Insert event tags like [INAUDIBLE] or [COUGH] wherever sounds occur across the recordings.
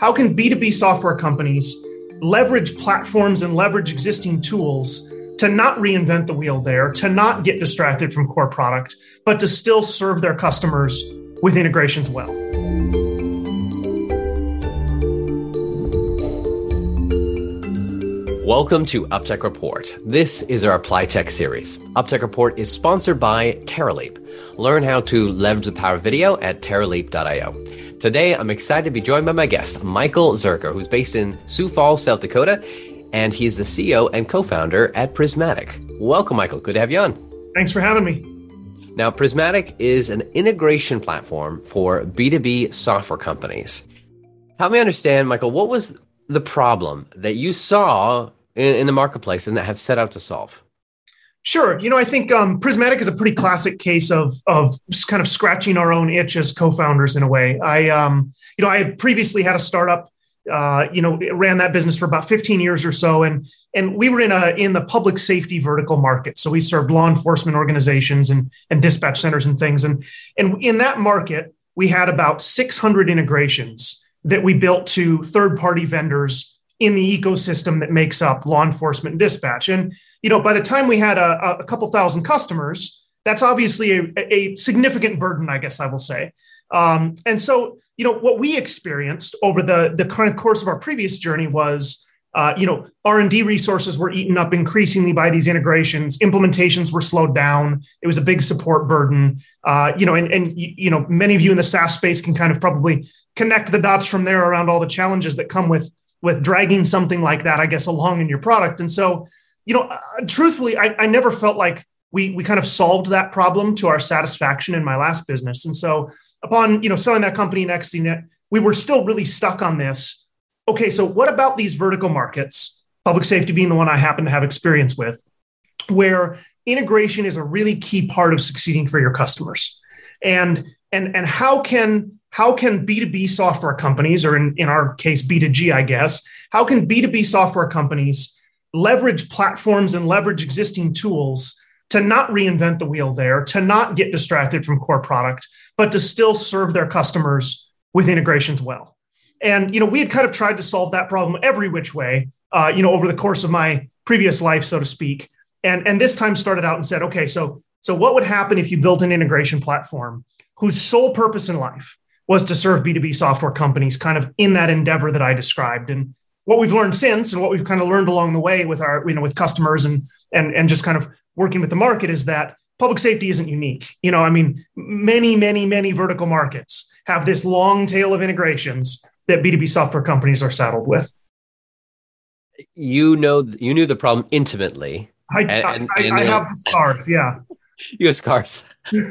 how can B2B software companies leverage platforms and leverage existing tools to not reinvent the wheel there, to not get distracted from core product, but to still serve their customers with integrations well. Welcome to UpTech Report. This is our Apply Tech series. UpTech Report is sponsored by Terraleap. Learn how to leverage the power of video at terraleap.io. Today, I'm excited to be joined by my guest, Michael Zuercher, who's based in Sioux Falls, South Dakota, and he's the CEO and co-founder at Prismatic. Welcome, Michael. Good to have you on. Thanks for having me. Now, Prismatic is an integration platform for B2B software companies. Help me understand, Michael, what was the problem that you saw in, in the marketplace and that have set out to solve? Sure. You know, I think um, Prismatic is a pretty classic case of of kind of scratching our own itch as co-founders in a way. I, um, you know, I had previously had a startup uh, you know, ran that business for about 15 years or so, and and we were in a in the public safety vertical market. So we served law enforcement organizations and and dispatch centers and things. And and in that market, we had about 600 integrations that we built to third party vendors in the ecosystem that makes up law enforcement and dispatch. And you know, by the time we had a, a couple thousand customers, that's obviously a, a significant burden, I guess I will say. Um, and so you know what we experienced over the the of course of our previous journey was uh, you know r&d resources were eaten up increasingly by these integrations. Implementations were slowed down. It was a big support burden. Uh, you know and, and you know many of you in the saas space can kind of probably connect the dots from there around all the challenges that come with with dragging something like that i guess along in your product. And so you know uh, truthfully I, I never felt like we we kind of solved that problem to our satisfaction in my last business and so upon you know selling that company Nextinet, we were still really stuck on this. Okay, so what about these vertical markets? Public safety being the one I happen to have experience with, where integration is a really key part of succeeding for your customers. And and and how can how can B2B software companies, or in, in our case, B2G, I guess, how can B2B software companies leverage platforms and leverage existing tools to not reinvent the wheel there, to not get distracted from core product, but to still serve their customers with integrations well. And you know, we had kind of tried to solve that problem every which way, uh, you know, over the course of my previous life, so to speak. And and this time started out and said, okay, so so what would happen if you built an integration platform whose sole purpose in life was to serve B2B software companies, kind of in that endeavor that I described. And what we've learned since, and what we've kind of learned along the way with our, you know, with customers and and and just kind of working with the market is that public safety isn't unique. You know, I mean, many, many, many vertical markets have this long tail of integrations that B2B software companies are saddled with. You know, you knew the problem intimately. I, and, I, and, I, I have the scars. Yeah. [LAUGHS] you have scars.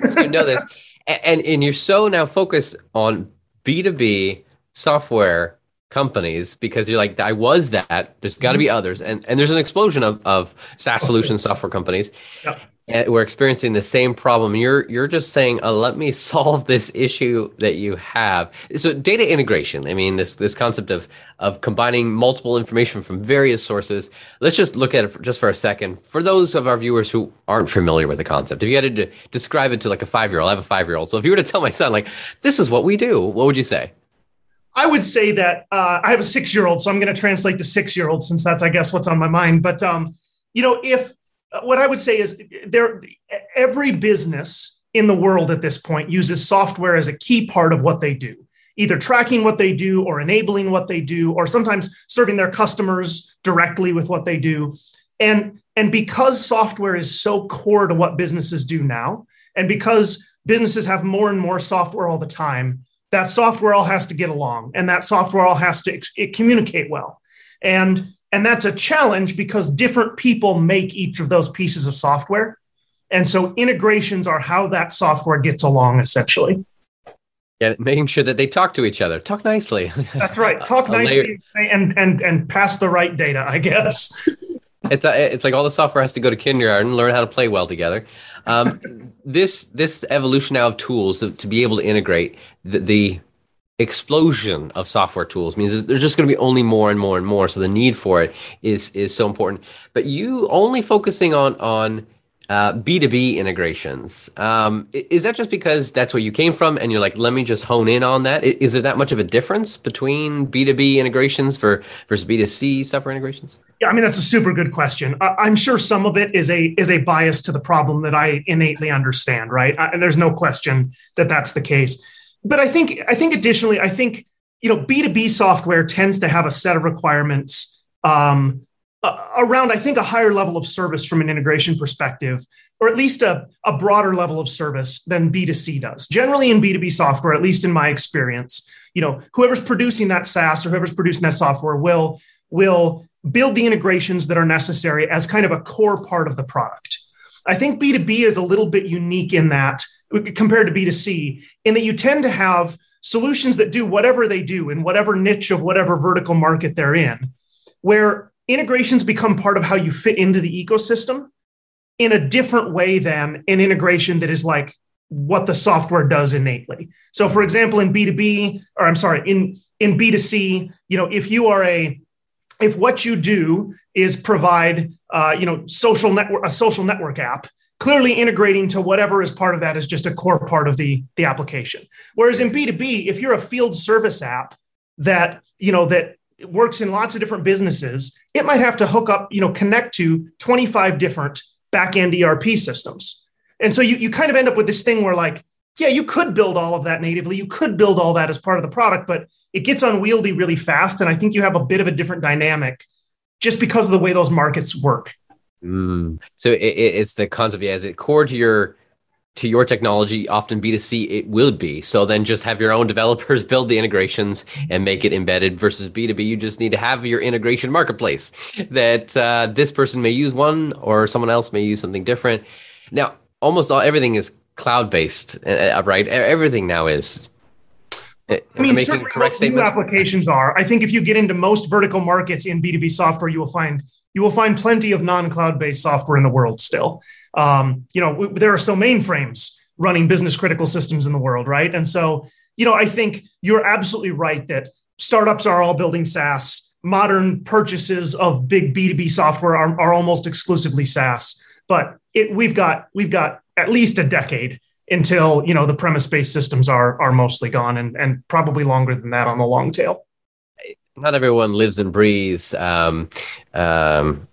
so you know this. And, and you're so now focused on B2B software companies because you're like I was that. There's got to be mm-hmm. others, and and there's an explosion of of SaaS solution software companies. Yep. And we're experiencing the same problem. You're you're just saying, uh, "Let me [LAUGHS] solve this issue that you have." So, data integration. I mean, this this concept of of combining multiple information from various sources. Let's just look at it for, just for a second. For those of our viewers who aren't familiar with the concept, if you had to describe it to like a five year old, I have a five year old. So, if you were to tell my son, like, "This is what we do," what would you say? I would say that uh, I have a six year old, so I'm going to translate to six year old since that's, I guess, what's on my mind. But um, you know, if uh, what I would say is there, every business in the world at this point uses software as a key part of what they do, either tracking what they do or enabling what they do, or sometimes serving their customers directly with what they do. And and because software is so core to what businesses do now, and because businesses have more and more software all the time that software all has to get along and that software all has to communicate well. And and that's a challenge because different people make each of those pieces of software. And so integrations are how that software gets along essentially. Yeah making sure that they talk to each other. Talk nicely. [LAUGHS] That's right. Talk nicely and and and pass the right data i guess. [LAUGHS] It's a, it's like all the software has to go to kindergarten learn how to play well together. Um, this this evolution now of tools to, to be able to integrate the, the explosion of software tools means there's just going to be only more and more and more so the need for it is is so important but you only focusing on on uh, B2B integrations. Um, is that just because that's where you came from and you're like, let me just hone in on that? Is there that much of a difference between B2B integrations for versus B2C software integrations? Yeah, I mean that's a super good question. I'm sure some of it is a is a bias to the problem that I innately understand, right? And there's no question that that's the case. But I think I think additionally, I think you know B2B software tends to have a set of requirements um, around, I think, a higher level of service from an integration perspective, or at least a, a broader level of service than B2C does. Generally, in B2B software, at least in my experience, you know, whoever's producing that SaaS or whoever's producing that software will will build the integrations that are necessary as kind of a core part of the product. I think B2B is a little bit unique in that compared to B2C, in that you tend to have solutions that do whatever they do in whatever niche of whatever vertical market they're in, where integrations become part of how you fit into the ecosystem in a different way than an integration that is like what the software does innately. So for example in B2B or I'm sorry in in B2C, you know, if you are a if what you do is provide uh, you know social network a social network app clearly integrating to whatever is part of that is just a core part of the the application whereas in b2b if you're a field service app that you know that works in lots of different businesses, it might have to hook up, you know, connect to 25 different back-end ERP systems. And so you, you kind of end up with this thing where like, yeah, you could build all of that natively. You could build all that as part of the product, but it gets unwieldy really fast. And I think you have a bit of a different dynamic just because of the way those markets work. Mm. So it, it's the concept, yeah, is it core to your to your technology, often B2C, it will be. So then just have your own developers [LAUGHS] build the integrations and make it embedded versus B2B. You just need to have your integration marketplace that uh, this person may use one or someone else may use something different. Now, almost all everything is cloud based, uh, uh, right? Everything now is. Uh, I mean, certainly most new applications are. I think if you get into most vertical markets in B2B software, you will find you will find plenty of non-cloud based software in the world still. Um, you know, w- there are still mainframes running business critical systems in the world, right? And so, you know, I think you're absolutely right that startups are all building SaaS. Modern purchases of big B2B software are, are almost exclusively SaaS. But it, we've got we've got at least a decade until you know the premise-based systems are are mostly gone, and and probably longer than that on the long tail not everyone lives and breathes um, um,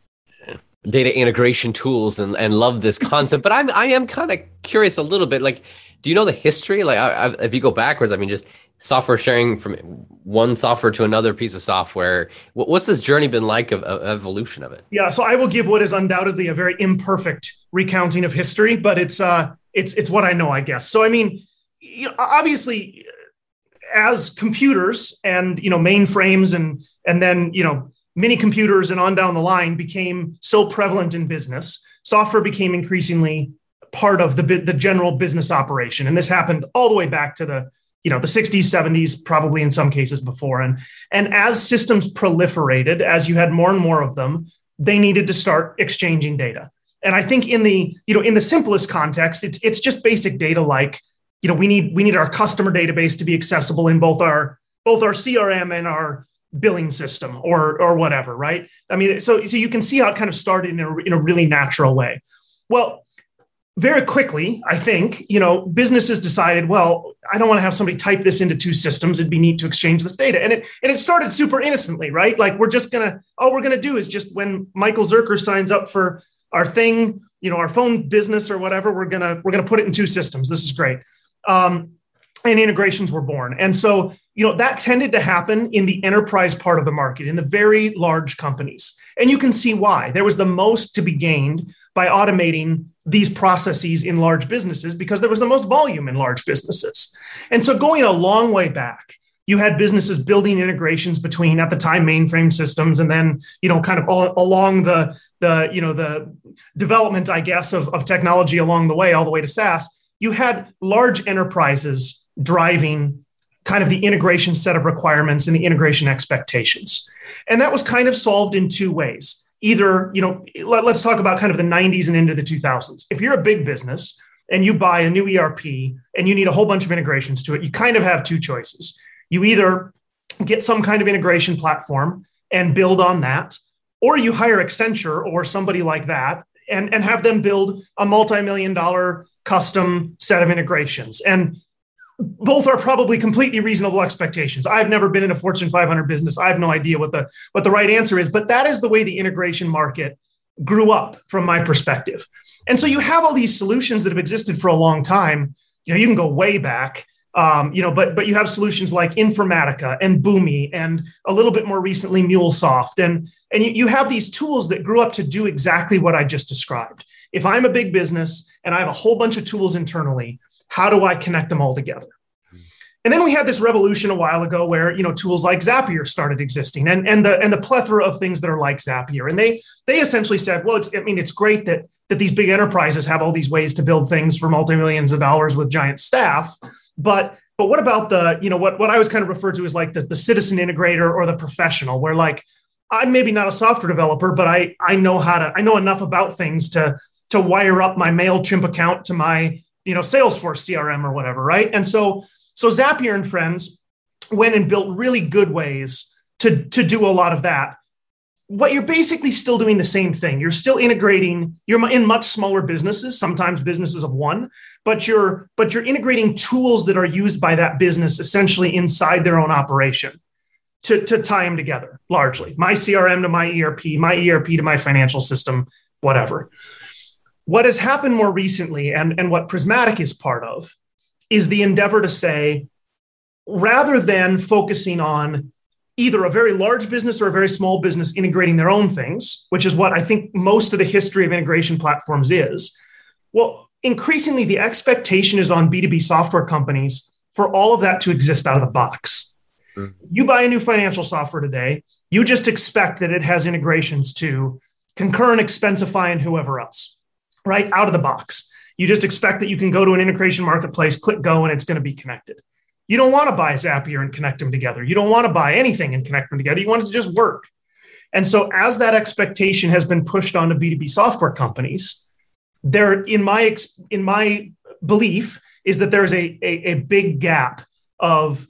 data integration tools and, and love this [LAUGHS] concept. but I'm I am kind of curious a little bit. Like, do you know the history? Like, I, I, if you go backwards, I mean, just software sharing from one software to another piece of software. What, what's this journey been like of, of, evolution of it? Yeah, so I will give what is undoubtedly a very imperfect recounting of history, but it's uh, it's it's what I know, I guess. So I mean, you know, obviously as computers and you know mainframes and and then you know mini computers and on down the line became so prevalent in business software became increasingly part of the the general business operation. And this happened all the way back to the you know the 60s 70s probably in some cases before. And and as systems proliferated as you had more and more of them they needed to start exchanging data. And i think in the you know in the simplest context it's it's just basic data like you know we need we need our customer database to be accessible in both our both our crm and our billing system or or whatever right? I mean so so you can see how it kind of started in a, in a really natural way. Well very quickly i think you know businesses decided well i don't want to have somebody type this into two systems. It'd be neat to exchange this data. And it and it started super innocently right? Like we're just gonna all we're gonna do is just when michael zuercher signs up for our thing you know our phone business or whatever we're gonna we're gonna put it in two systems. This is great um, and integrations were born. And so, you know, that tended to happen in the enterprise part of the market, in the very large companies. And you can see why. There was the most to be gained by automating these processes in large businesses because there was the most volume in large businesses. And so, going a long way back, you had businesses building integrations between at the time mainframe systems and then you know kind of all along the the you know the development i guess of, of technology along the way all the way to saas you had large enterprises driving kind of the integration set of requirements and the integration expectations. And that was kind of solved in two ways. Either, you know, let, us talk about kind of the 90s and into the 2000s. If you're a big business and you buy a new ERP and you need a whole bunch of integrations to it, you kind of have two choices. You either get some kind of integration platform and build on that, or you hire Accenture or somebody like that and, and have them build a multi-million dollar custom set of integrations. And both are probably completely reasonable expectations. I've never been in a Fortune 500 business. I have no idea what the what the right answer is, but that is the way the integration market grew up from my perspective. And so you have all these solutions that have existed for a long time. You know, you can go way back. Um, you know, but but you have solutions like Informatica and Boomi and a little bit more recently MuleSoft and and you, you have these tools that grew up to do exactly what I just described. If I'm a big business and I have a whole bunch of tools internally, how do I connect them all together? And then we had this revolution a while ago where you know tools like Zapier started existing, and and the and the plethora of things that are like Zapier. And they they essentially said, well, it's I mean, it's great that that these big enterprises have all these ways to build things for multi millions of dollars with giant staff, but but what about the you know what what I was kind of referred to as like the, the citizen integrator or the professional, where like I'm maybe not a software developer, but I I know how to I know enough about things to to wire up my Mailchimp account to my you know Salesforce CRM or whatever, right? And so so Zapier and friends went and built really good ways to, to do a lot of that. But you're basically still doing the same thing. You're still integrating. You're in much smaller businesses, sometimes businesses of one, but you're but you're integrating tools that are used by that business essentially inside their own operation to, to tie them together largely. My CRM to my ERP, my ERP to my financial system, whatever. What has happened more recently, and, and what Prismatic is part of, is the endeavor to say, rather than focusing on either a very large business or a very small business integrating their own things, which is what I think most of the history of integration platforms is. Well, increasingly, the expectation is on B2B software companies for all of that to exist out of the box. Mm. You buy a new financial software today, you just expect that it has integrations to Concur and Expensify and whoever else, right? Out of the box. You just expect that you can go to an integration marketplace, click go, and it's going to be connected. You don't want to buy Zapier and connect them together. You don't want to buy anything and connect them together. You want it to just work. And so, as that expectation has been pushed onto B2B software companies, there, in my in my belief, is that there's a, a, a big gap of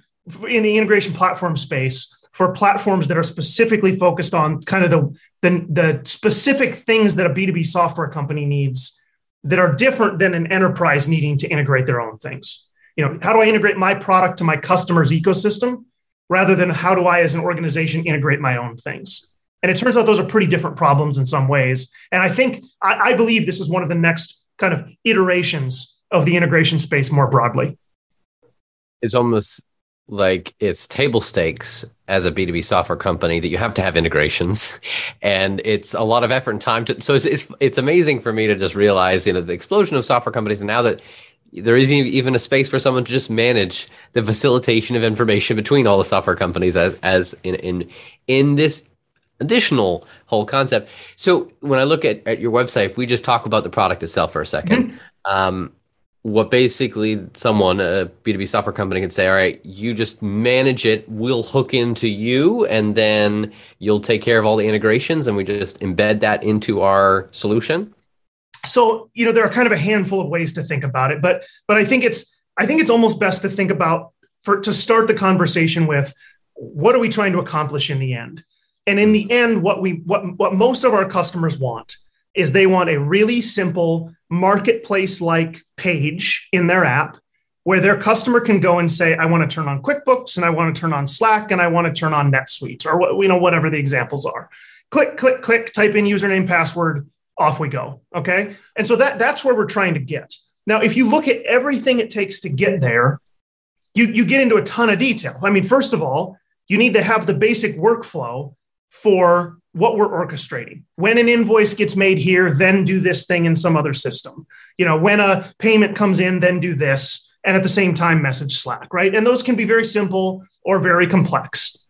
in the integration platform space for platforms that are specifically focused on kind of the, the, the specific things that a B2B software company needs that are different than an enterprise needing to integrate their own things. You know, how do I integrate my product to my customer's ecosystem rather than how do I, as an organization, integrate my own things? And it turns out those are pretty different problems in some ways. And I think, I, I believe this is one of the next kind of iterations of the integration space more broadly. It's almost like it's table stakes as a B2B software company that you have to have integrations [LAUGHS] and it's a lot of effort and time to so it's, it's it's amazing for me to just realize you know the explosion of software companies and now that there isn't even a space for someone to just manage the facilitation of information between all the software companies as as in in in this additional whole concept. So when i look at, at your website if we just talk about the product itself for a 2nd mm-hmm. um, what basically someone a b2b software company can say all right you just manage it. We'll hook into you and then you'll take care of all the integrations and we just embed that into our solution so you know there are kind of a handful of ways to think about it but but i think it's i think it's almost best to think about for to start the conversation with what are we trying to accomplish in the end and in the mm-hmm. end what we what what most of our customers want is they want a really simple marketplace like page in their app where their customer can go and say, I want to turn on QuickBooks and I want to turn on Slack and I want to turn on NetSuite or you know whatever the examples are. Click, click, click, type in username, password, off we go. Okay. And so that that's where we're trying to get. Now, if you look at everything it takes to get there, you, you get into a ton of detail. I mean, first of all, you need to have the basic workflow for what we're orchestrating. When an invoice gets made here, then do this thing in some other system. You know, when a payment comes in, then do this. And at the same time, message Slack, right? And those can be very simple or very complex.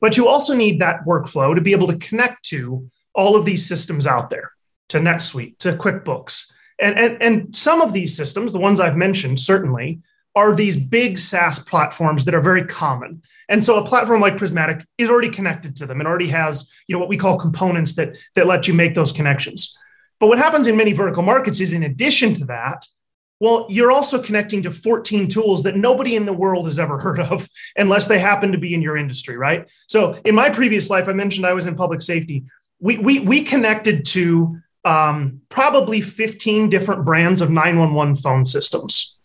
But you also need that workflow to be able to connect to all of these systems out there to NetSuite, to QuickBooks. And, and, and some of these systems, the ones I've mentioned, certainly, are these big SaaS platforms that are very common. And so a platform like Prismatic is already connected to them and already has, you know, what we call components that, that let you make those connections. But what happens in many vertical markets is in addition to that, well, you're also connecting to 14 tools that nobody in the world has ever heard of [LAUGHS] unless they happen to be in your industry, right? So in my previous life, I mentioned I was in public safety. We, we, we connected to um, probably 15 different brands of 911 phone systems.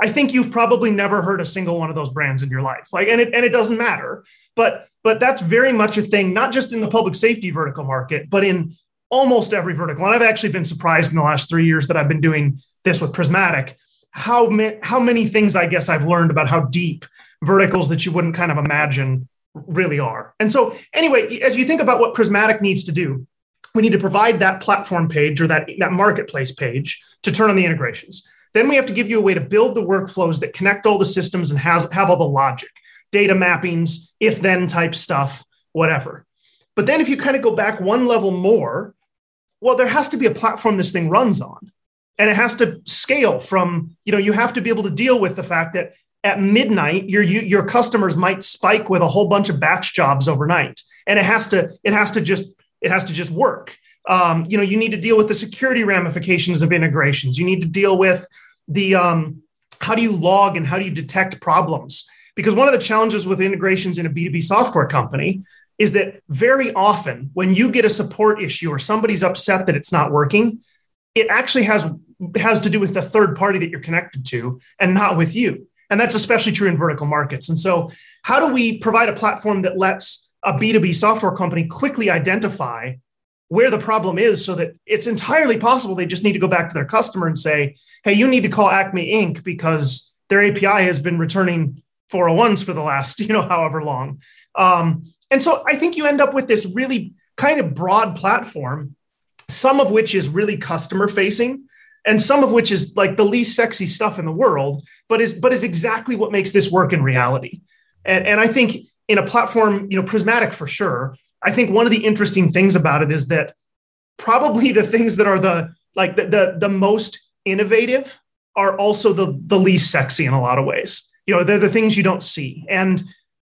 I think you've probably never heard a single one of those brands in your life. Like, and it and it doesn't matter. But but that's very much a thing, not just in the public safety vertical market, but in almost every vertical. And I've actually been surprised in the last three years that I've been doing this with Prismatic, how ma- how many things I guess I've learned about how deep verticals that you wouldn't kind of imagine really are. And so, anyway, as you think about what Prismatic needs to do, we need to provide that platform page or that, that marketplace page to turn on the integrations. Then we have to give you a way to build the workflows that connect all the systems and has, have all the logic, data mappings, if then type stuff, whatever. But then if you kind of go back one level more, well, there has to be a platform this thing runs on. And it has to scale from, you know, you have to be able to deal with the fact that at midnight your your customers might spike with a whole bunch of batch jobs overnight and it has to it has to just it has to just work. Um, you know you need to deal with the security ramifications of integrations. You need to deal with the um, how do you log and how do you detect problems? Because one of the challenges with integrations in a b2b software company is that very often when you get a support issue or somebody's upset that it's not working it actually has has to do with the third party that you're connected to and not with you. And that's especially true in vertical markets. And so, how do we provide a platform that lets a B2B software company quickly identify where the problem is so that it's entirely possible they just need to go back to their customer and say, hey, you need to call Acme Inc. because their API has been returning 401s for the last, [LAUGHS] you know, however long. Um, and so I think you end up with this really kind of broad platform, some of which is really customer facing and some of which is like the least sexy stuff in the world, but is but is exactly what makes this work in reality. And, and I think in a platform, you know, Prismatic for sure. I think one of the interesting things about it is that probably the things that are the like the the, the most innovative are also the the least sexy in a lot of ways. You know, they're the things you don't see. And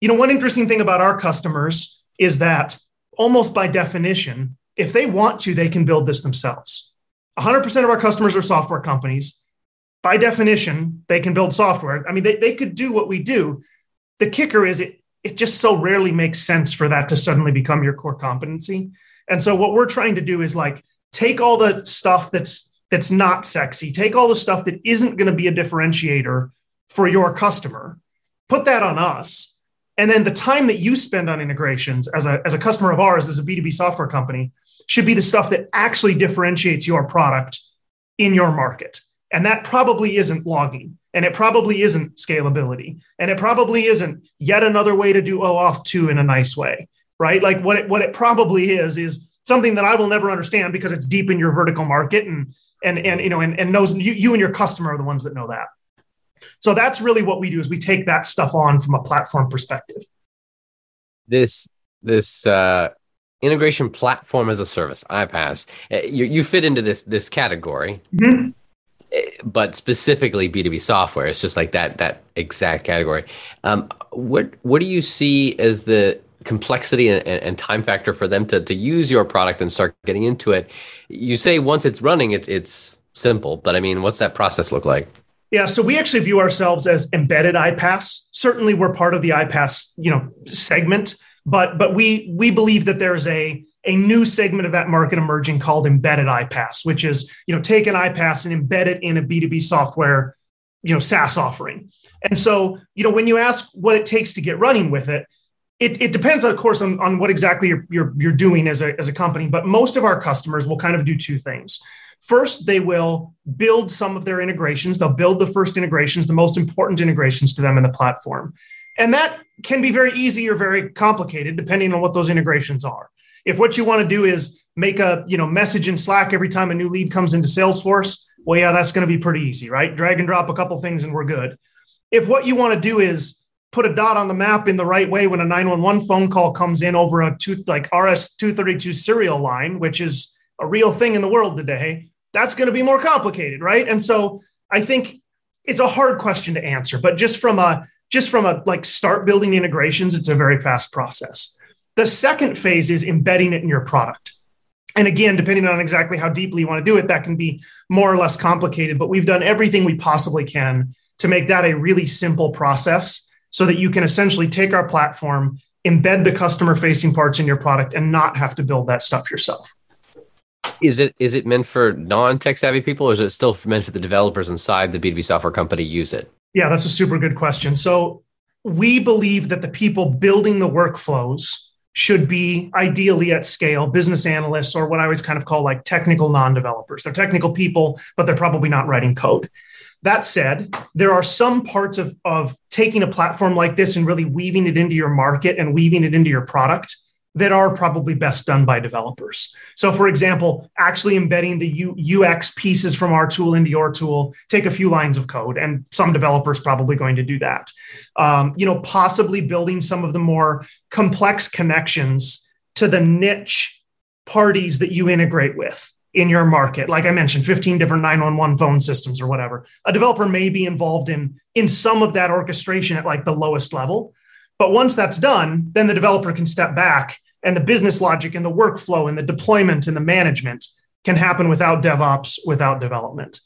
you know, one interesting thing about our customers is that almost by definition, if they want to, they can build this themselves. 100% of our customers are software companies. By definition, they can build software. I mean, they, they could do what we do. The kicker is it, it just so rarely makes sense for that to suddenly become your core competency. And so what we're trying to do is like take all the stuff that's that's not sexy, take all the stuff that isn't going to be a differentiator for your customer, put that on us. And then the time that you spend on integrations as a, as a customer of ours, as a B2B software company, should be the stuff that actually differentiates your product in your market. And that probably isn't logging, and it probably isn't scalability, and it probably isn't yet another way to do OAuth 2 in a nice way, right? Like what it, what it probably is is something that I will never understand because it's deep in your vertical market and and and you know and, and knows you, you and your customer are the ones that know that. So that's really what we do is we take that stuff on from a platform perspective. This this uh integration platform as a service iPaaS. Uh, you, you fit into this this category, mm-hmm. But specifically B two B software. It's just like that that exact category. Um, what what do you see as the complexity and, and, time factor for them to to use your product and start getting into it? You say once it's running, it's it's simple, but I mean, what's that process look like? Yeah, so we actually view ourselves as embedded iPaaS. Certainly, we're part of the iPaaS, you know, segment but but we we believe that there's a a new segment of that market emerging called embedded iPaaS, which is you know take an iPaaS and embed it in a B2B software, you know, SaaS offering. And so, you know, when you ask what it takes to get running with it, it, it depends, of course, on, on what exactly you're, you're, you're doing as a, as a company. But most of our customers will kind of do two things. First, they will build some of their integrations. They'll build the first integrations, the most important integrations to them in the platform. And that can be very easy or very complicated depending on what those integrations are. If what you want to do is make a you know message in Slack every time a new lead comes into Salesforce, well, yeah, that's going to be pretty easy, right? Drag and drop a couple things and we're good. If what you want to do is put a dot on the map in the right way when a 911 phone call comes in over a two, like RS 232 serial line, which is a real thing in the world today, that's going to be more complicated, right? And so I think it's a hard question to answer, but just from a just from a like start building integrations, it's a very fast process. The second phase is embedding it in your product. And again, depending on exactly how deeply you want to do it, that can be more or less complicated, but we've done everything we possibly can to make that a really simple process so that you can essentially take our platform, embed the customer facing parts in your product, and not have to build that stuff yourself. Is it is it meant for non-tech savvy people, or is it still meant for the developers inside the B2B software company use it? Yeah, that's a super good question. So we believe that the people building the workflows should be ideally at scale business analysts or what I always kind of call like technical non-developers. They're technical people, but they're probably not writing code. That said, there are some parts of, of taking a platform like this and really weaving it into your market and weaving it into your product that are probably best done by developers. So, for example, actually embedding the UX pieces from our tool into your tool, take a few lines of code, and some developers probably going to do that. Um, you know, possibly building some of the more complex connections to the niche parties that you integrate with in your market like i mentioned 15 different 911 phone systems or whatever a developer may be involved in in some of that orchestration at like the lowest level but once that's done then the developer can step back and the business logic and the workflow and the deployment and the management can happen without DevOps, without development.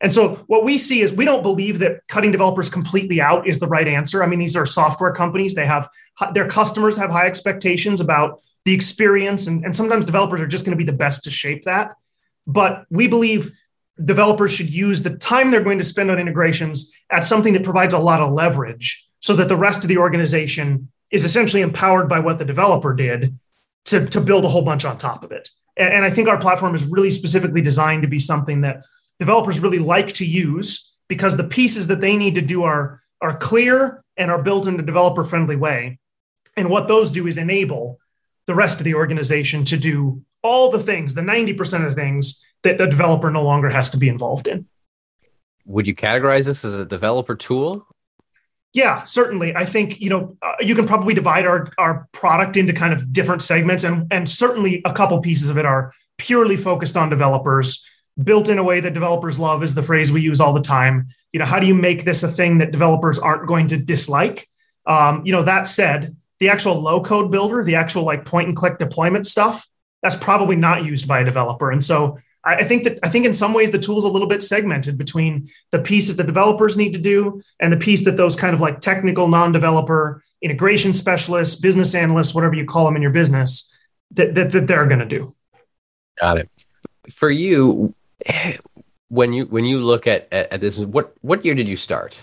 And so what we see is we don't believe that cutting developers completely out is the right answer. I mean, these are software companies. They have their customers have high expectations about the experience, and, and sometimes developers are just going to be the best to shape that. But we believe developers should use the time they're going to spend on integrations at something that provides a lot of leverage so that the rest of the organization is essentially empowered by what the developer did to, to build a whole bunch on top of it. And, and I think our platform is really specifically designed to be something that developers really like to use because the pieces that they need to do are, are clear and are built in a developer friendly way. And what those do is enable the rest of the organization to do all the things, the 90% of the things that a developer no longer has to be involved in. Would you categorize this as a developer tool yeah, certainly. I think you know uh, you can probably divide our our product into kind of different segments, and and certainly a couple pieces of it are purely focused on developers, built in a way that developers love is the phrase we use all the time. You know, how do you make this a thing that developers aren't going to dislike? Um, you know, that said, the actual low code builder, the actual like point and click deployment stuff, that's probably not used by a developer, and so I think that I think in some ways the tool is a little bit segmented between the pieces that the developers need to do and the piece that those kind of like technical non-developer integration specialists, business analysts, whatever you call them in your business, that that, that they're going to do. Got it. For you, when you when you look at, at, at this, what what year did you start?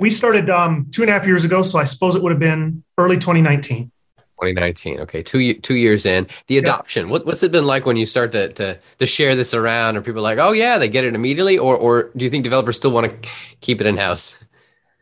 We started um, two and a half years ago, so I suppose it would have been early 2019. 2019. Okay, two two years in. The adoption. What, what's it been like when you start to, to to share this around? Are people like, oh yeah, they get it immediately, or or do you think developers still want to keep it in house?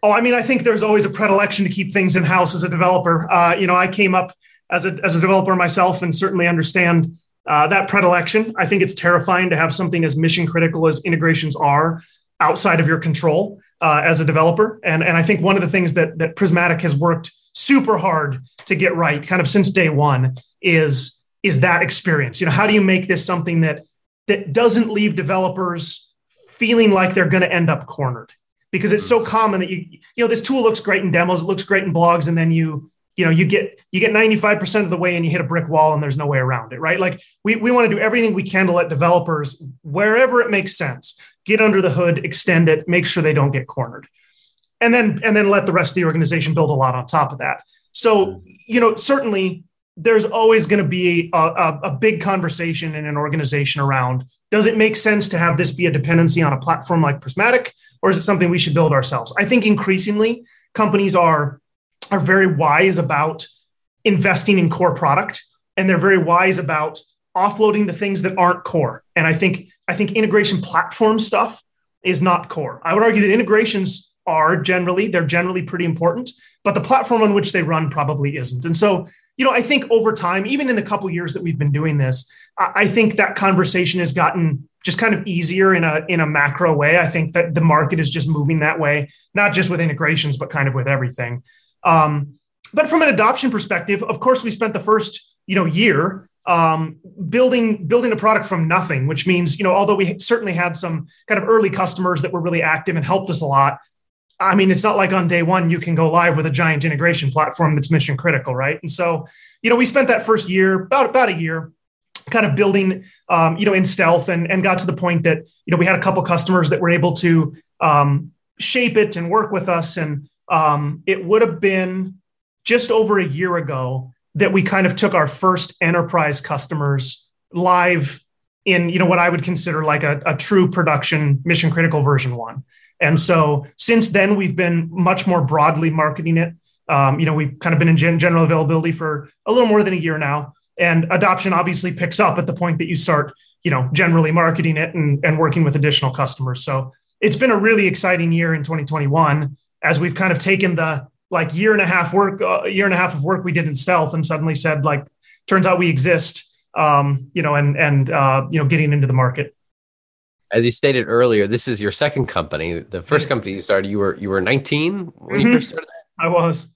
Oh, I mean, I think there's always a predilection to keep things in house as a developer. Uh, you know, I came up as a as a developer myself, and certainly understand uh, that predilection. I think it's terrifying to have something as mission critical as integrations are outside of your control uh, as a developer. And and I think one of the things that that Prismatic has worked super hard to get right kind of since day one is is that experience. You know how do you make this something that that doesn't leave developers feeling like they're going to end up cornered? Because it's so mm-hmm. common that you you know this tool looks great in demos it looks great in blogs and then you you know you get you get 95% of the way and you hit a brick wall and there's no way around it right? Like we, we want to do everything we can to let developers wherever it makes sense get under the hood extend it make sure they don't get cornered and then and then let the rest of the organization build a lot on top of that so, hmm. you know, certainly there's always going to be a, a, a, big conversation in an organization around does it make sense to have this be a dependency on a platform like Prismatic, or is it something we should build ourselves? I think increasingly companies are, are very wise about investing in core product and they're very wise about offloading the things that aren't core. And I think I think integration platform stuff is not core. I would argue that integrations are generally they're generally pretty important, but the platform on which they run probably isn't. And so, you know, I think over time, even in the couple years that we've been doing this, I think that conversation has gotten just kind of easier in a in a macro way. I think that the market is just moving that way, not just with integrations, but kind of with everything. Um, but from an adoption perspective, of course, we spent the first you know year um, building building a product from nothing, which means you know although we certainly had some kind of early customers that were really active and helped us a lot, I mean, it's not like on day one you can go live with a giant integration platform that's mission critical, right? And so, you know, we spent that first year, about about a year, kind of building, um, you know, in stealth, and and got to the point that you know we had a couple customers that were able to um, shape it and work with us, and um, it would have been just over a year ago that we kind of took our first enterprise customers live in you know what I would consider like a, a true production mission critical version one. And so since then, we've been much more broadly marketing it. Um, you know, we've kind of been in gen- general availability for a little more than a year now, and adoption obviously picks up at the point that you start, you know, generally marketing it and, and working with additional customers. So it's been a really exciting year in 2021 as we've kind of taken the like year and a half work, uh, year and a half of work we did in stealth, and suddenly said like, turns out we exist. Um, you know, and and uh, you know, getting into the market as you stated earlier, this is your second company. The first company you started, you were you were 19 when mm-hmm. you first started. I was.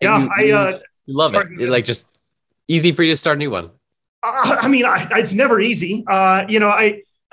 And yeah, you, I uh, love it. Like just easy for you to start a new one. Uh, I mean, I, it's never easy. Uh, you know, I [LAUGHS]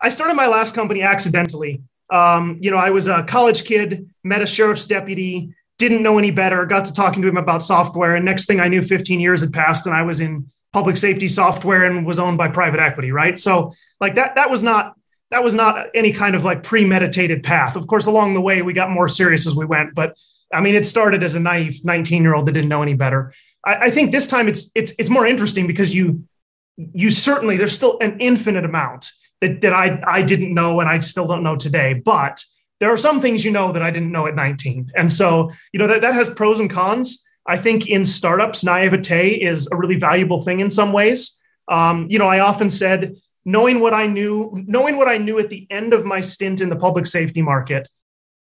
I started my last company accidentally. Um, you know, I was a college kid, met a sheriff's deputy, didn't know any better, got to talking to him about software, and next thing I knew, 15 years had passed, and I was in public safety software and was owned by private equity, right? So like that that was not that was not any kind of like premeditated path. Of course, along the way we got more serious as we went, but I mean, it started as a naive 19 year old that didn't know any better. I, I think this time it's it's it's more interesting because you you certainly there's still an infinite amount that that I I didn't know and I still don't know today, but there are some things you know that I didn't know at 19. And so, you know, that, that has pros and cons. I think in startups, naivete is a really valuable thing in some ways. Um, you know, I often said, knowing what I knew, knowing what I knew at the end of my stint in the public safety market,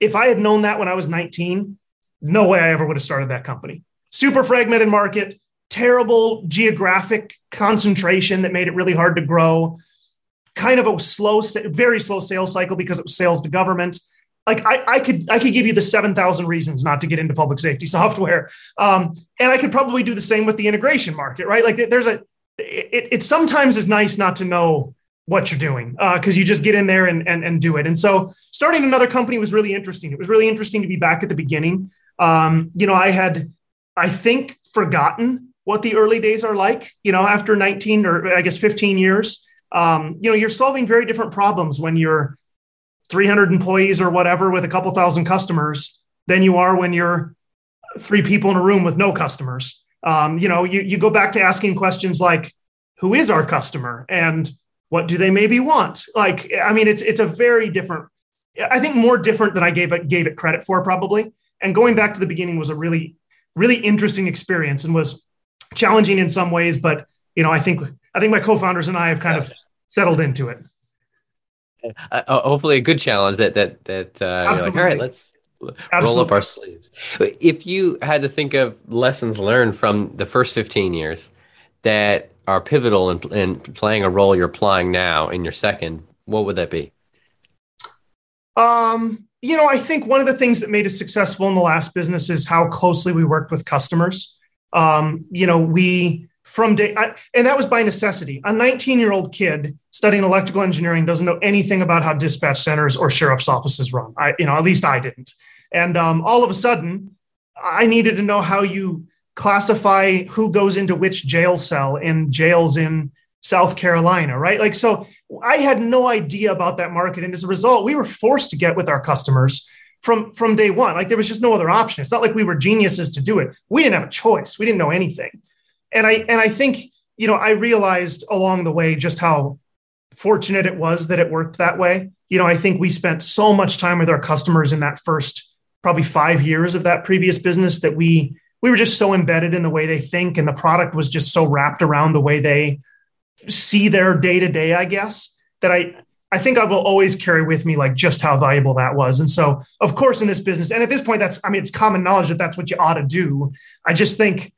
if I had known that when I was 19, no way I ever would have started that company. Super fragmented market, terrible geographic concentration that made it really hard to grow, kind of a slow, very slow sales cycle because it was sales to government like I, I could I could give you the seven thousand reasons not to get into public safety [LAUGHS] software, um, and I could probably do the same with the integration market, right? Like there's a it, it sometimes is nice not to know what you're doing because uh, you just get in there and, and and do it. And so starting another company was really interesting. It was really interesting to be back at the beginning. Um, you know, I had I think forgotten what the early days are like. You know, after 19 or I guess 15 years, um, you know, you're solving very different problems when you're 300 employees or whatever with a couple thousand customers than you are when you're three people in a room with no customers. Um, you know, you, you go back to asking questions like, who is our customer and what do they maybe want? Like, I mean, it's it's a very different, I think more different than I gave it gave it credit for probably. And going back to the beginning was a really, really interesting experience and was challenging in some ways, but you know, I think I think my co-founders and I have kind of settled into it. Uh, uh, hopefully a good challenge that that that uh, like, all right, let's Absolutely. roll up our sleeves. If you had to think of lessons learned from the first 15 years that are pivotal in, in playing a role you're applying now in your second, what would that be? Um, you know, I think one of the things that made us successful in the last business is how closely we worked with customers. Um, you know, we from day, I, and that was by necessity. A 19 year old kid studying electrical engineering doesn't know anything about how dispatch centers or sheriff's offices run. I, you know, at least I didn't. And um, all of a sudden, I needed to know how you classify who goes into which jail cell in jails in South Carolina, right? Like, so I had no idea about that market. And as a result, we were forced to get with our customers from, from day one. Like, there was just no other option. It's not like we were geniuses to do it. We didn't have a choice. We didn't know anything and I and I think you know I realized along the way just how fortunate it was that it worked that way. You know, I think we spent so much time with our customers in that first probably 5 years of that previous business that we we were just so embedded in the way they think and the product was just so wrapped around the way they see their day to day, I guess, that I I think I will always carry with me like just how valuable that was. And so, of course, in this business, and at this point, that's I mean, it's common knowledge that that's what you ought to do. I just think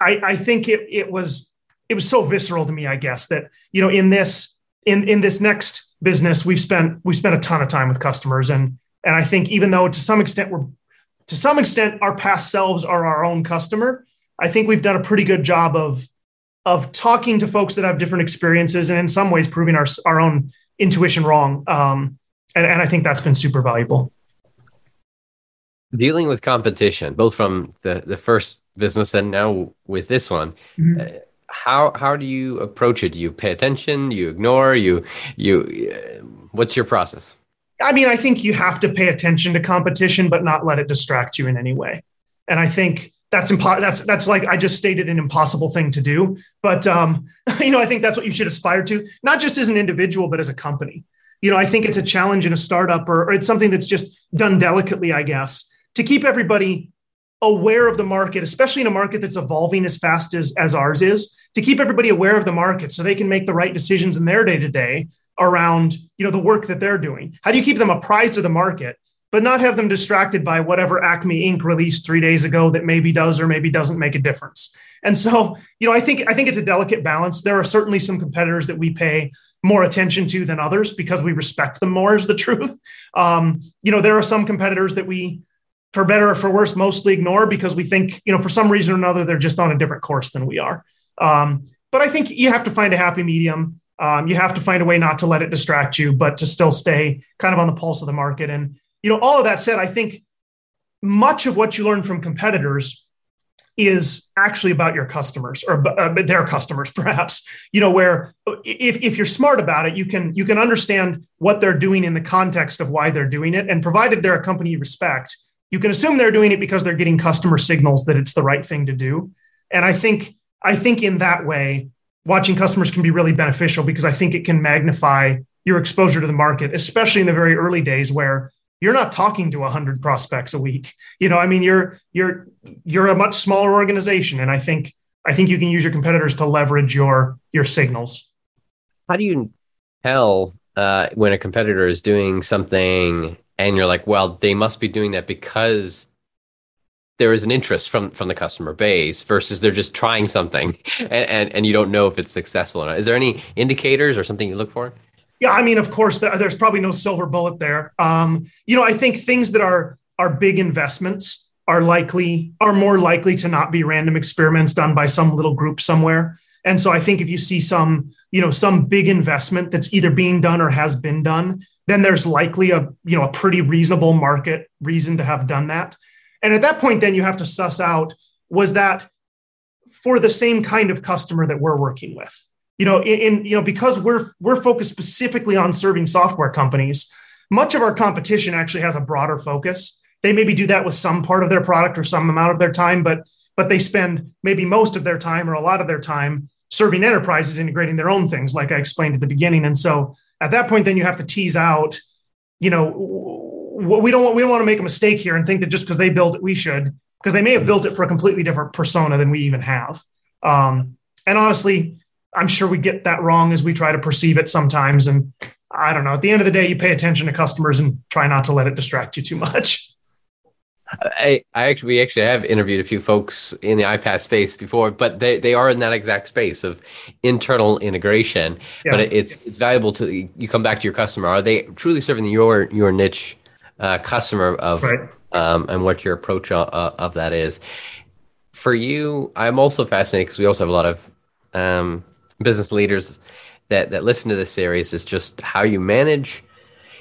I, I think it it was it was so visceral to me, I guess, that you know, in this in in this next business, we've spent we've spent a ton of time with customers. And and I think even though to some extent we're to some extent our past selves are our own customer, I think we've done a pretty good job of of talking to folks that have different experiences and in some ways proving our our own intuition wrong. Um, and, and I think that's been super valuable. Dealing with competition, both from the the first business and now with this one mm-hmm. uh, how how do you approach it do you pay attention you ignore you you uh, what's your process i mean i think you have to pay attention to competition but not let it distract you in any way and i think that's impo- that's that's like I just stated an impossible thing to do. But um, [LAUGHS] you know, I think that's what you should aspire to, not just as an individual, but as a company. You know, I think it's a challenge in a startup, or, or it's something that's just done delicately, I guess, to keep everybody aware of the market, especially in a market that's evolving as fast as, as ours is, to keep everybody aware of the market so they can make the right decisions in their day to day around you know the work that they're doing. How do you keep them apprised of the market? but not have them distracted by whatever Acme Inc. released three days ago that maybe does or maybe doesn't make a difference. And so, you know, I think I think it's a delicate balance. There are certainly some competitors that we pay more attention to than others because we respect them more. Is the [LAUGHS] truth. Um, you know, there are some competitors that we, for better or for worse, mostly ignore because we think, you know, for some reason or another, they're just on a different course than we are. Um, but I think you have to find a happy medium. Um, you have to find a way not to let it distract you, but to still stay kind of on the pulse of the market and you know, all of that said, I think much of what you learn from competitors is actually about your customers or uh, their customers [LAUGHS] perhaps you know where if, if you're smart about it you can you can understand what they're doing in the context of why they're doing it and provided they're a company you respect you can assume they're doing it because they're getting customer signals that it's the right thing to do. And i think i think in that way watching customers can be really beneficial because i think it can magnify your exposure to the market especially in the very early days where you're not talking to 100 prospects a week. You know i mean you're you're you're a much smaller organization. And i think i think you can use your competitors to leverage your your signals. How do you tell uh, when a competitor is doing something and you're like well they must be doing that because there is an interest from from the customer base versus they're just trying something [LAUGHS] and, and, and you don't know if it's successful or not is there any indicators or something you look for yeah, I mean, of course, there's probably no silver bullet there. Um, you know, I think things that are are big investments are likely are more likely to not be random experiments done by some little group somewhere. And so I think if you see some, you know, some big investment that's either being done or has been done, then there's likely a, you know, a pretty reasonable market reason to have done that. And at that point, then you have to suss out was that for the same kind of customer that we're working with? You know in, in, you know because we're we're focused specifically on serving software companies much of our competition actually has a broader focus. They maybe do that with some part of their product or some amount of their time but but they spend maybe most of their time or a lot of their time serving enterprises integrating their own things like i explained at the beginning. And so at that point then you have to tease out you know we don't want we don't want to make a mistake here and think that just because they built it we should because they may have built it for a completely different persona than we even have um, and honestly I'm sure we get that wrong as we try to perceive it sometimes. And I don't know. At the end of the day, you pay attention to customers and try not to let it distract you too much. I, I actually we actually have interviewed a few folks in the iPaaS space before, but they, they are in that exact space of internal integration. Yeah. But it's it's valuable to you come back to your customer. Are they truly serving your your niche uh, customer of right. um, and what your approach of, of that is? For you, I'm also fascinated because we also have a lot of um, business leaders that that listen to this series is just how you manage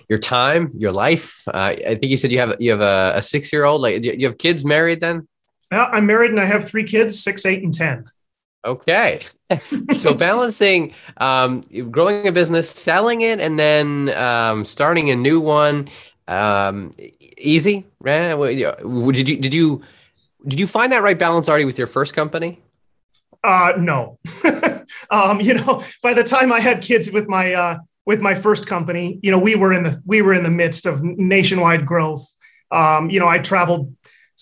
your time, your life. Uh, I think you said you have you have a, a six year old. Like you have kids married then? I'm married and I have three kids, six, eight, and ten. Okay, [LAUGHS] so balancing um, growing a business, selling it, and then um, starting a new one. Um, easy, right? Did you did you did you find that right balance already with your first company? Uh, no. [LAUGHS] um, you know, by the time I had kids with my uh, with my first company, you know, we were in the we were in the midst of nationwide growth. Um, you know, I traveled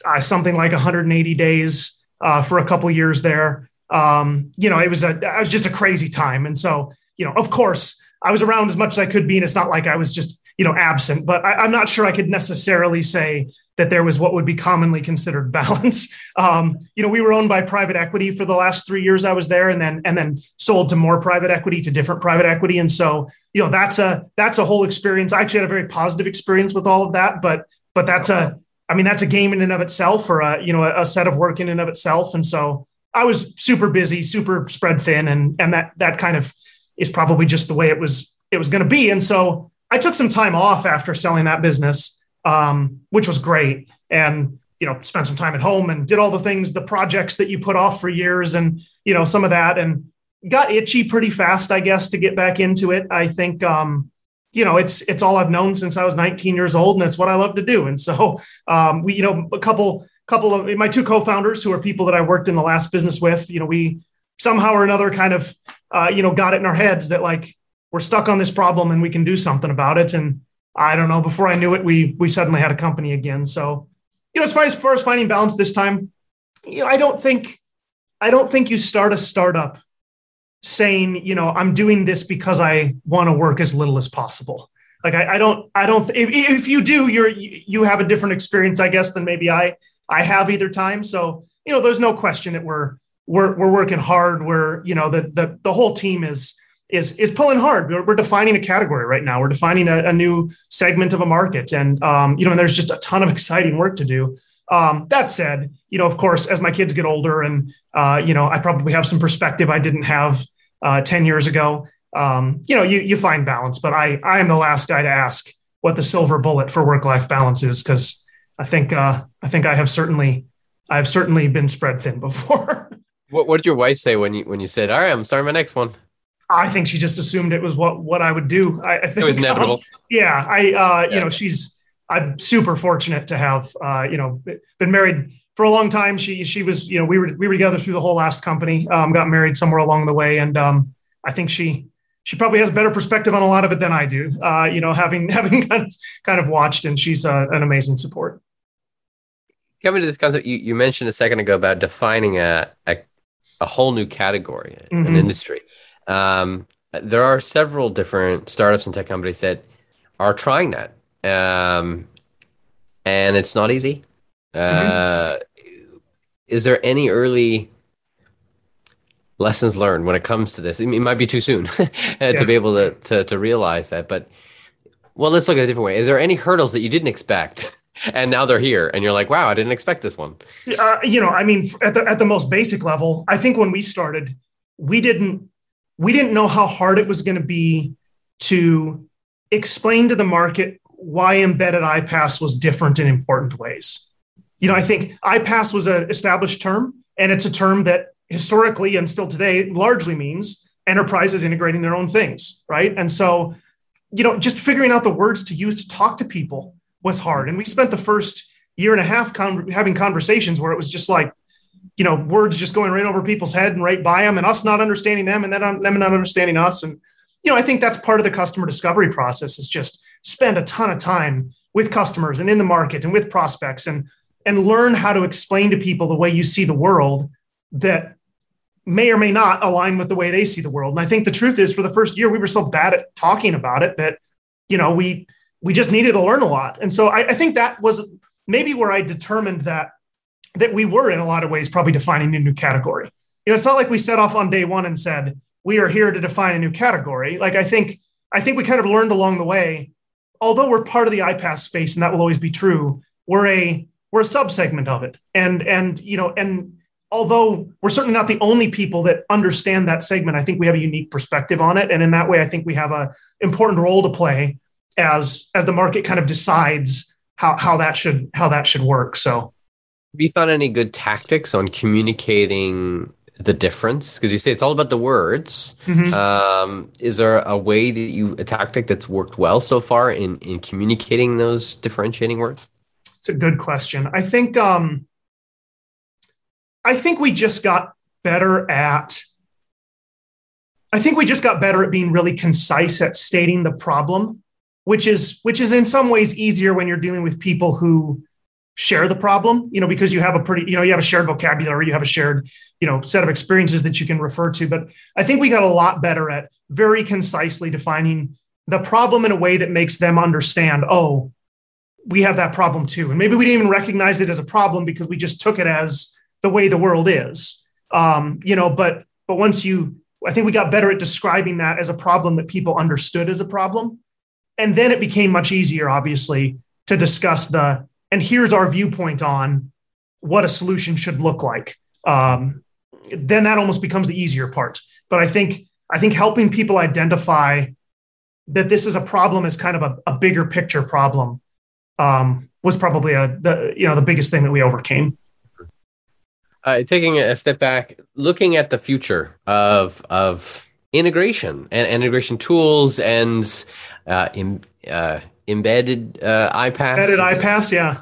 uh, something like 180 days uh, for a couple years there. Um, you know, it was a it was just a crazy time, and so you know, of course, I was around as much as I could be, and it's not like I was just you know absent. But I, I'm not sure I could necessarily say that there was what would be commonly considered balance. [LAUGHS] Um, you know, we were owned by private equity for the last three years I was there, and then and then sold to more private equity to different private equity. And so, you know, that's a that's a whole experience. I actually had a very positive experience with all of that, but but that's a I mean that's a game in and of itself, or a you know a, a set of work in and of itself. And so I was super busy, super spread thin, and and that that kind of is probably just the way it was it was going to be. And so I took some time off after selling that business um, which was great. And you know, spent some time at home and did all the things, the projects that you put off for years, and you know, some of that, and got itchy pretty fast, I guess, to get back into it. I think, um, you know, it's it's all I've known since I was 19 years old, and it's what I love to do. And so, um, we, you know, a couple couple of my two co-founders who are people that I worked in the last business with. You know, we somehow or another kind of uh, you know got it in our heads that like we're stuck on this problem and we can do something about it. And I don't know. Before I knew it, we we suddenly had a company again. So you know, as far as, far as finding balance this time, you know, I don't think I don't think you start a startup saying, you know, I'm doing this because I want to work as little as possible. Like I, I don't, I don't. If, if you do, you're you have a different experience, I guess, than maybe I I have either time. So you know, there's no question that we're we're we're working hard. We're you know the the the whole team is is is pulling hard. We're, we're defining a category right now. We're defining a, a new segment of a market, and um, you know, and there's just a ton of exciting work to do. Um, that said, you know, of course, as my kids get older, and uh, you know, I probably have some perspective I didn't have uh, ten years ago um, you know, you you find balance. But I I am the last guy to ask what the silver bullet for work life balance is because I think uh, I think I have certainly I've certainly been spread thin [LAUGHS] before. what what did your wife say when you when you said, "All right, I'm starting my next one"? I think she just assumed it was what what I would do. I, I think it was inevitable. Um, yeah, I uh, you know she's I'm super fortunate to have uh, you know been married for a long time. She she was you know we were we were together through the whole last company. Um, got married somewhere along the way, and um, I think she she probably has better perspective on a lot of it than I do. Uh, you know, having [LAUGHS] having kind of, kind of watched, and she's uh, an amazing support. Coming to this concept, you, you mentioned a second ago about defining a a, a whole new category, mm-hmm. an industry. Um, there are several different startups and tech companies that are trying that, um, and it's not easy. Mm-hmm. Uh, is there any early lessons learned when it comes to this. it might be too soon [LAUGHS] to yeah. be able to, to, to realize that, but well, let's look at a different way. Is there any hurdles that you didn't expect? [LAUGHS] And now they're here, and you're like, "Wow, I didn't expect this one." Uh, you know, I mean, at the at the most basic level, I think when we started, we didn't we didn't know how hard it was going to be to explain to the market why embedded iPaaS was different in important ways. You know, I think iPaaS was an established term, and it's a term that historically and still today largely means enterprises integrating their own things, right? And so, you know, just figuring out the words to use to talk to people was hard. And we spent the first year and a half con- having conversations where it was just like, you know, words just going right over people's head and right by them, and us not understanding them, and then them not understanding us. And you know, I think that's part of the customer discovery process is just spend a ton of time with customers and in the market and with prospects and and learn how to explain to people the way you see the world that may or may not align with the way they see the world. And I think the truth is for the first year, we were so bad at talking about it that, you know, we, we just needed to learn a lot. And so I, I think that was maybe where I determined that, that we were in a lot of ways probably defining a new category. You know, it's not like we set off on day one and said, we are here to define a new category. Like I think, I think we kind of learned along the way, although we're part of the iPaaS space and that will always be true, we're a, we're a subsegment of it. And, and, you know, and, although we're certainly not the only people that understand that segment, I think we have a unique perspective on it. And in that way, I think we have a important role to play as as the market kind of decides how how that should how that should work. So have you found any good tactics on communicating the difference? Because you say it's all about the words. Mm-hmm. Um, is there a way that you a tactic that's worked well so far in in communicating those differentiating words? It's a good question. I think um, I think we just got better at I think we just got better at being really concise at stating the problem, which is which is in some ways easier when you're dealing with people who share the problem, you know, because you have a pretty, you know, you have a shared vocabulary, you have a shared, you know, set of experiences that you can refer to. But I think we got a lot better at very concisely defining the problem in a way that makes them understand, oh, we have that problem too. And maybe we didn't even recognize it as a problem because we just took it as the way the world is. Um, you know, but but once you, I think we got better at describing that as a problem that people understood as a problem, and then it became much easier, obviously, to discuss the and here's our viewpoint on what a solution should look like. Um, then that almost becomes the easier part. But I think I think helping people identify that this is a problem is kind of a, a bigger picture problem um, was probably a the you know the biggest thing that we overcame uh, taking a step back, looking at the future of of integration and, integration tools and uh, in, uh, embedded uh, iPaaS. Embedded iPaaS, yeah.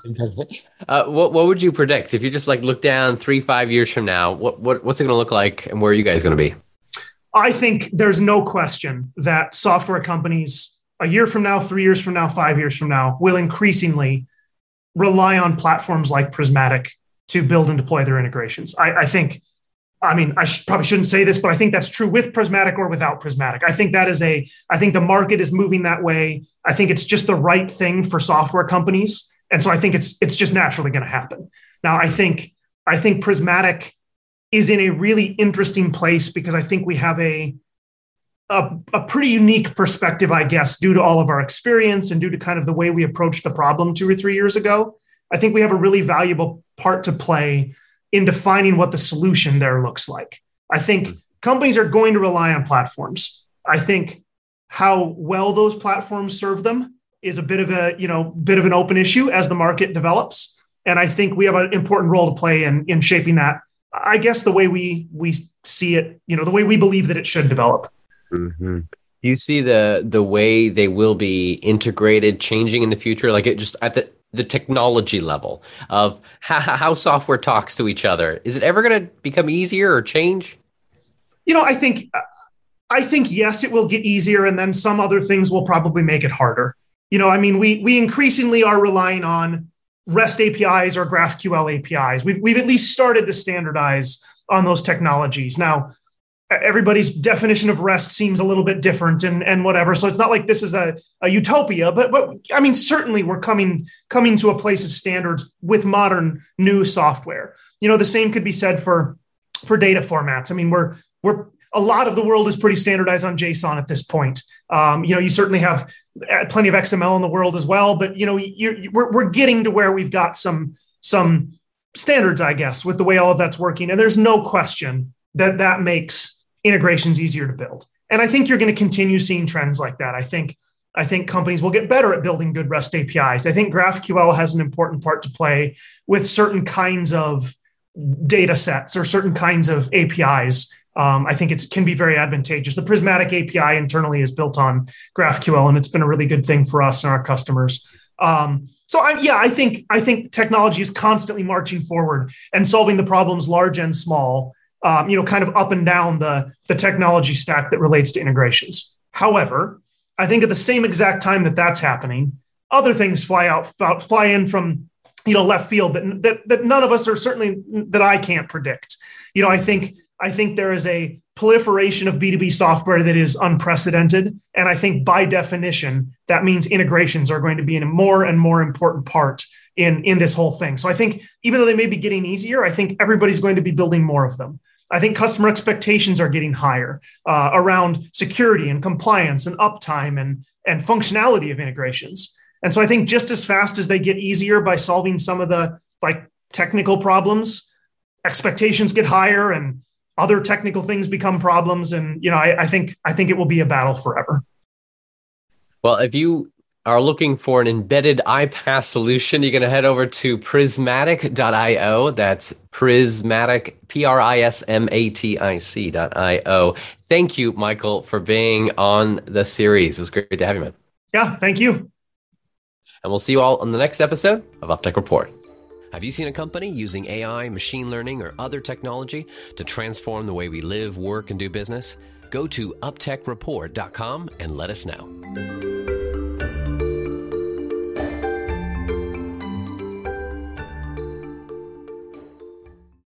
uh, what what would you predict if you just like look down three five years from now? What what what's it going to look like, and where are you guys going to be? I think there's no question that software companies a year from now, three years from now, five years from now will increasingly rely on platforms like Prismatic to build and deploy their integrations. I, I think I mean, I probably shouldn't say this, but I think that's true with Prismatic or without Prismatic. I think that is a, I think the market is moving that way. I think it's just the right thing for software companies. And so I think it's, it's just naturally going to happen. Now, I think, I think Prismatic is in a really interesting place because I think we have a, a, a pretty unique perspective, I guess, due to all of our experience and due to kind of the way we approached the problem two or three years ago. I think we have a really valuable part to play in defining what the solution there looks like. I think hmm. companies are going to rely on platforms. I think how well those platforms serve them is a bit of a, you know, bit of an open issue as the market develops. And I think we have an important role to play in, in shaping that. I guess the way we we see it, you know, the way we believe that it should develop. Mm-hmm. You see the the way they will be integrated changing in the future, like it just at the the technology level of how, how software talks to each other. Is it ever going to become easier or change? You know i think i think yes it will get easier and then some other things will probably make it harder. You know i mean we we increasingly are relying on rest apis or graphql apis we've, we've at least started to standardize on those technologies. Now everybody's definition of rest seems a little bit different and and whatever. So it's not like this is a, a utopia but but i mean certainly we're coming coming to a place of standards with modern new software. You know the same could be said for for data formats. I mean we're we're a lot of the world is pretty standardized on json at this point. Um, you know you certainly have uh, plenty of xml in the world as well but you know we're, we're getting to where we've got some some standards i guess with the way all of that's working. And there's no question that that makes integrations easier to build. And I think you're going to continue seeing trends like that. I think I think companies will get better at building good REST APIs. I think GraphQL has an important part to play with certain kinds of data sets or certain kinds of APIs. Um, I think it can be very advantageous. The Prismatic API internally is built on GraphQL, and it's been a really good thing for us and our customers. Um, so I, yeah, I think I think technology is constantly marching forward and solving the problems large and small um, you know, kind of up and down the, the technology stack that relates to integrations. However, I think at the same exact time that that's happening, other things fly out, fly in from, you know, left field that, that, that none of us are certainly that I can't predict. You know, I think, I think there is a proliferation of B2B software that is unprecedented. And I think by definition, that means integrations are going to be in a more and more important part in, in this whole thing. So I think even though they may be getting easier, I think everybody's going to be building more of them. I think customer expectations are getting higher uh, around security and compliance and uptime and, and functionality of integrations. And so I think just as fast as they get easier by solving some of the like technical problems, expectations get higher and other technical things become problems. And you know, I, I think I think it will be a battle forever. Well, if you are looking for an embedded iPaaS solution, you're going to head over to prismatic.io. That's prismatic, P R I S M A T I C.io. Thank you, Michael, for being on the series. It was great to have you, man. Yeah, thank you. And we'll see you all on the next episode of Uptech Report. Have you seen a company using AI, machine learning, or other technology to transform the way we live, work, and do business? Go to uptechreport.com and let us know.